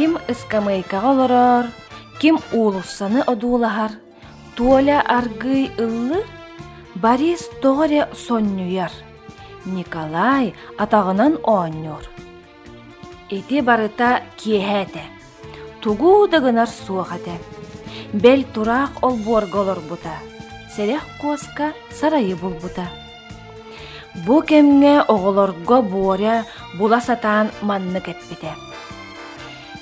Ким ыскамайкаға олорор, ким уулуссаны одуулахар, туоля аргый ыллы, Борис тоғыре соннуяр. Николай атағынан ооннур. Эти барыта киэхэтэ. Тугу суохатэ. Бел тураақ ол буорголор бута. Серех коска сарайы булбута. Бу кемге оголорго буоря була сатаан манны кеппите.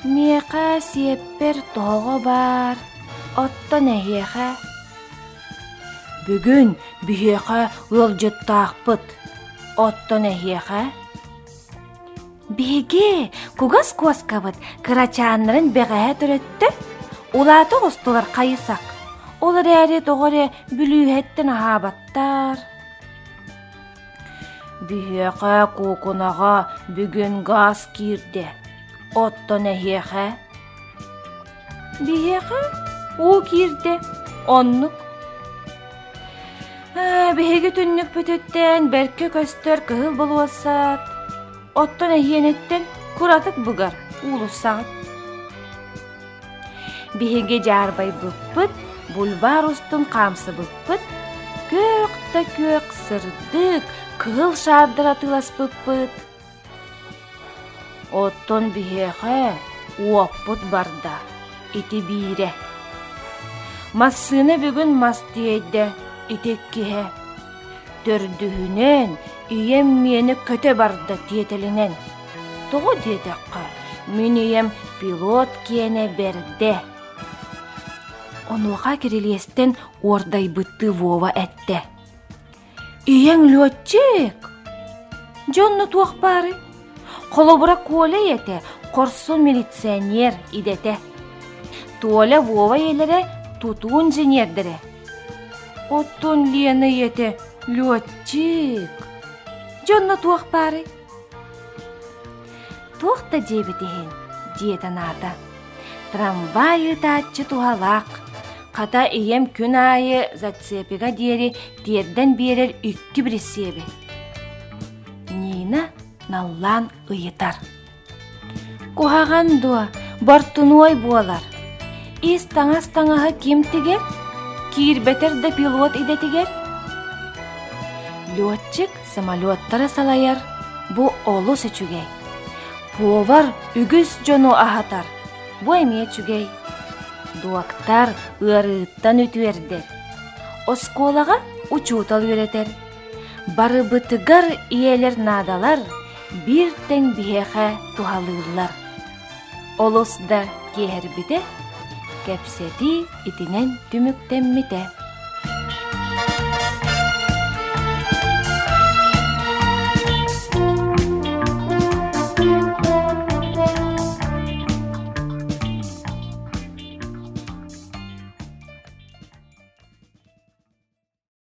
Миэха сиеппер тоҕо бар, отто нэхиэхэ. Бүгүн биһиэхэ ыалдьыттаахпыт, отто нэхиэхэ. Биһиги, кугас куаскабыт, кырачааннарын бэҕэһэ төрөттө, улааты остулар кайысак. Олар эри тоҕоре бүлүүһэттен аһаабаттар. Биһиэхэ куукунаға бүгүн газ киирде. Отто нэхиэхэ. Биһиэхэ уу киирде, оннук. Биһиги түннүк бүтүттен бэркэ көстөр кыһыл болуассаат. Оттон эһиэнеттен куратык бугар уулуссаҕыт. Биһиги жаарбай быппыт, бульвар устун камсы быппыт, көк көк сырдык, кыһыл шаардыра тылас. Оттон биһиэхэ уоппут барда, ити биире. Массыына бүгүн мас диэдде, итек киһэ. Төрдүһүнэн ием миэни көтө барда тиетелинен. Тоҕо диэтэххэ, мин ием пилот киэне берде. Онуоха кирилиестен уордай бытты Вова этте. Иең летчик. Жонну туох бары. Холобура Коля ете, корсун милиционер идете. Толя Вова елере туту инженердере. Оттон Лена ете, летчик. Жонну туох бары. Туохта дебетехин, диета ната. Трамвайы таатчы тухалақ. Ката ием күн айы зацепига диери тиерден берер үккі бірісебі. Нина наллан ыйытар. Кухаган дуа, бартунуай буалар. Ис таңас таңаһы ким тигер? Киирбетер да пилот идетигер? Летчик самолеттары салаяр. Бу олу сөчүгей. Повар үгүс жону ахатар. Бу эмие чүгей. Дуактар ырыттан үтүердер. Осколага учуутал. Бары бытыгар иелер надалар бир тең биһэхэ тухалыыллар. Олус да киһэрбите, кэпсэти итинен түмүктэммите.